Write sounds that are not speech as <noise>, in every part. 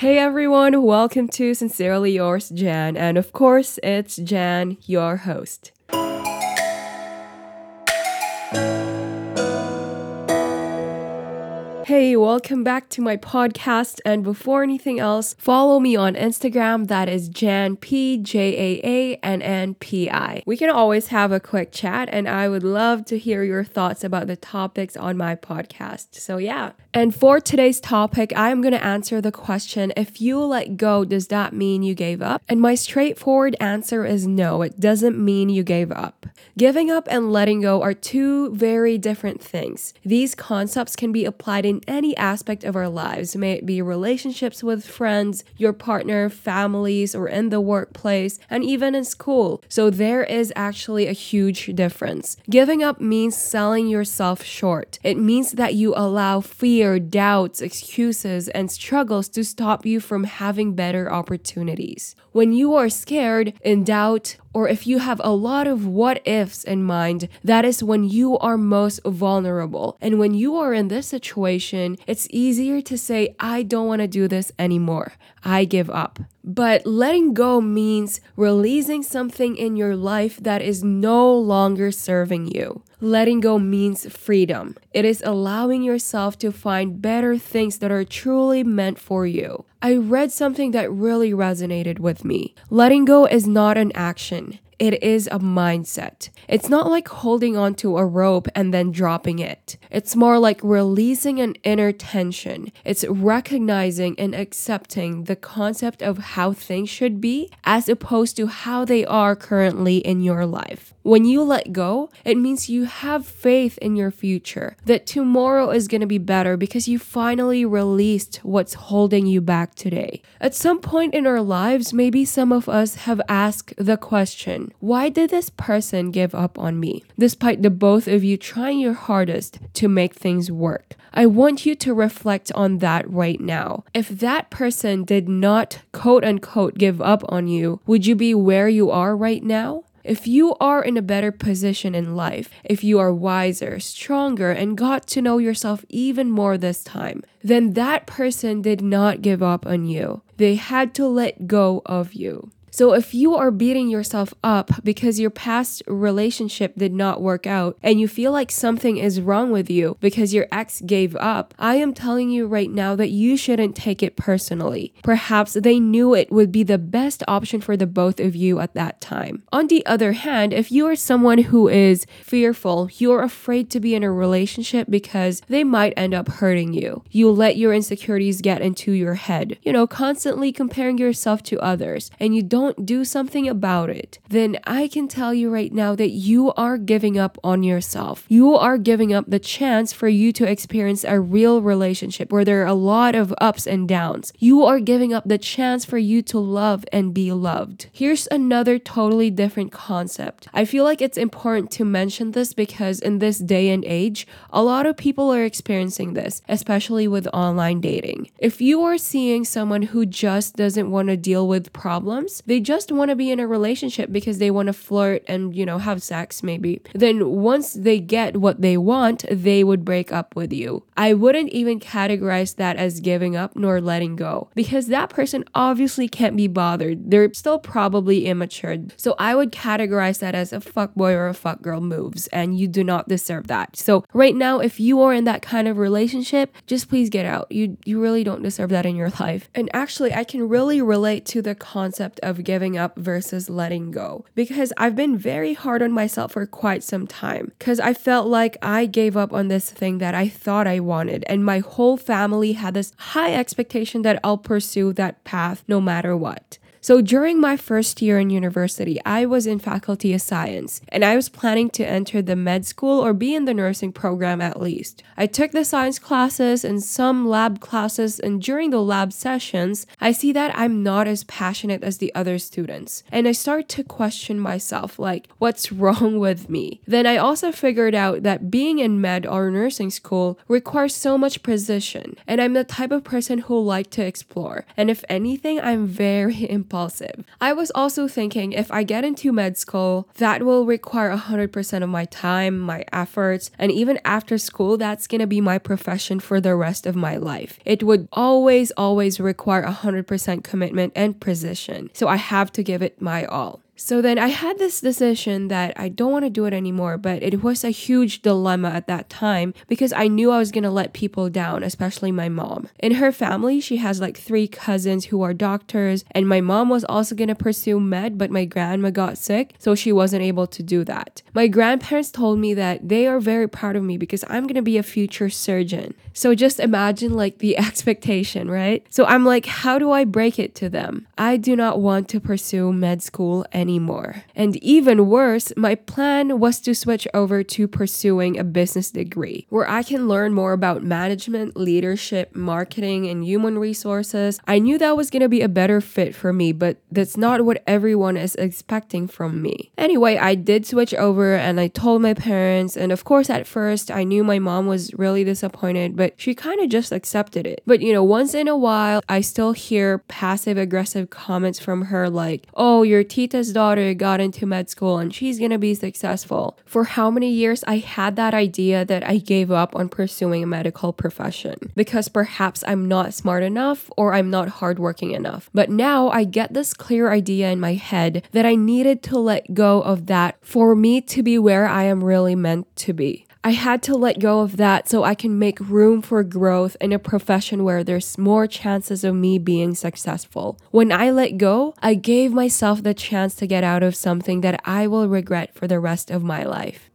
Hey everyone, welcome to Sincerely Yours, Jan. And of course, it's Jan, your host. Hey, welcome back to my podcast. And before anything else, follow me on Instagram. That is Jan P J A A N N P I. We can always have a quick chat, and I would love to hear your thoughts about the topics on my podcast. So, yeah. And for today's topic, I am going to answer the question if you let go, does that mean you gave up? And my straightforward answer is no, it doesn't mean you gave up. Giving up and letting go are two very different things. These concepts can be applied in in any aspect of our lives, may it be relationships with friends, your partner, families, or in the workplace, and even in school. So there is actually a huge difference. Giving up means selling yourself short. It means that you allow fear, doubts, excuses, and struggles to stop you from having better opportunities. When you are scared, in doubt, or if you have a lot of what ifs in mind, that is when you are most vulnerable. And when you are in this situation, it's easier to say, I don't want to do this anymore. I give up. But letting go means releasing something in your life that is no longer serving you. Letting go means freedom. It is allowing yourself to find better things that are truly meant for you. I read something that really resonated with me. Letting go is not an action, it is a mindset. It's not like holding onto a rope and then dropping it. It's more like releasing an inner tension. It's recognizing and accepting the concept of how things should be as opposed to how they are currently in your life. When you let go, it means you have faith in your future, that tomorrow is going to be better because you finally released what's holding you back today. At some point in our lives, maybe some of us have asked the question, why did this person give up on me? Despite the both of you trying your hardest to make things work. I want you to reflect on that right now. If that person did not quote unquote give up on you, would you be where you are right now? If you are in a better position in life, if you are wiser, stronger, and got to know yourself even more this time, then that person did not give up on you. They had to let go of you. So if you are beating yourself up because your past relationship did not work out and you feel like something is wrong with you because your ex gave up, I am telling you right now that you shouldn't take it personally. Perhaps they knew it would be the best option for the both of you at that time. On the other hand, if you are someone who is fearful, you're afraid to be in a relationship because they might end up hurting you. You let your insecurities get into your head, you know, constantly comparing yourself to others, and you don't don't do something about it, then I can tell you right now that you are giving up on yourself. You are giving up the chance for you to experience a real relationship where there are a lot of ups and downs. You are giving up the chance for you to love and be loved. Here's another totally different concept. I feel like it's important to mention this because in this day and age, a lot of people are experiencing this, especially with online dating. If you are seeing someone who just doesn't want to deal with problems, they just want to be in a relationship because they want to flirt and, you know, have sex maybe. Then once they get what they want, they would break up with you. I wouldn't even categorize that as giving up nor letting go because that person obviously can't be bothered. They're still probably immature. So I would categorize that as a fuckboy or a fuckgirl moves and you do not deserve that. So right now, if you are in that kind of relationship, just please get out. You you really don't deserve that in your <laughs> life. And actually, I can really relate to the concept of of giving up versus letting go. Because I've been very hard on myself for quite some time. Because I felt like I gave up on this thing that I thought I wanted, and my whole family had this high expectation that I'll pursue that path no matter what. So during my first year in university, I was in faculty of science and I was planning to enter the med school or be in the nursing program at least. I took the science classes and some lab classes, and during the lab sessions, I see that I'm not as passionate as the other students. And I start to question myself like, what's <laughs> wrong with me? Then I also figured out that being in med or nursing school requires so much precision, and I'm the type of person who like to explore. And if anything, I'm very <laughs> impulsive I was also thinking if I get into med school, that will require 100% of my time, my efforts, and even after school, that's gonna be my profession for the rest of my life. It would always, always require 100% commitment and precision. So I have to give it my all. So then I had this decision that I don't want to do it anymore, but it was a huge dilemma at that time because I knew I was going to let people down, especially my mom. In her family, she has like three cousins who are doctors, and my mom was also going to pursue med, but my grandma got sick, so she wasn't able to do that. My grandparents told me that they are very proud of me because I'm going to be a future surgeon. So just imagine like the <laughs> expectation, right? So I'm like, how do I break it to them? I do not want to pursue med school and anymore. And even worse, my plan was to switch over to pursuing a business degree where I can learn more about management, leadership, marketing, and human resources. I knew that was going to be a better fit for me, but that's not what everyone is expecting from me. Anyway, I did switch over and I told my parents, and of course, at first, I knew my mom was really disappointed, but she kind of just accepted it. But you know, once in a while, I still hear passive aggressive comments from her like, oh, your tita's daughter got into med school and she's gonna be successful. For how many years I had that idea that I gave up on pursuing a medical profession because perhaps I'm not smart enough or I'm not hardworking enough. But now I get this clear idea in my head that I needed to let go of that for me to be where I am really meant to be. I had to let go of that so I can make room for growth in a profession where there's more chances of me being successful. When I let go, I gave myself the chance to get out of something that I will regret for the rest of my life.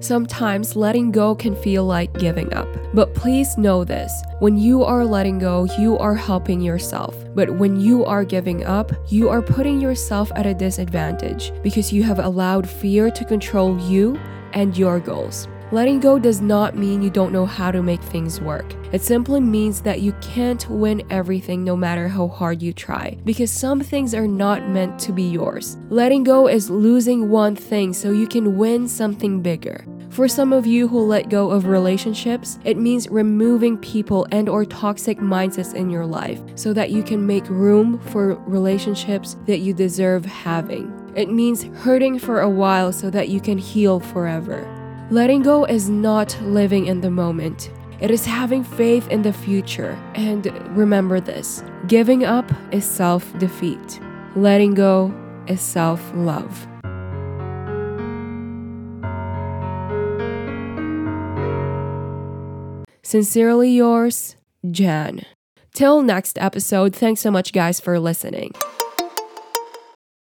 Sometimes letting go can feel like giving up. But please know this when you are letting go, you are helping yourself. But when you are giving up, you are putting yourself at a disadvantage because you have allowed fear to control you and your goals. Letting go does not mean you don't know how to make things work. It simply means that you can't win everything no matter how hard you try, because some things are not meant to be yours. Letting go is losing one thing so you can win something bigger. For some of you who let go of relationships, it means removing people and or toxic mindsets in your life so that you can make room for relationships that you deserve having. It means hurting for a while so that you can heal forever. Letting go is not living in the moment. It is having faith in the future. And remember this giving up is self defeat, letting go is self love. Sincerely yours, Jan. Till next episode, thanks so much, guys, for listening.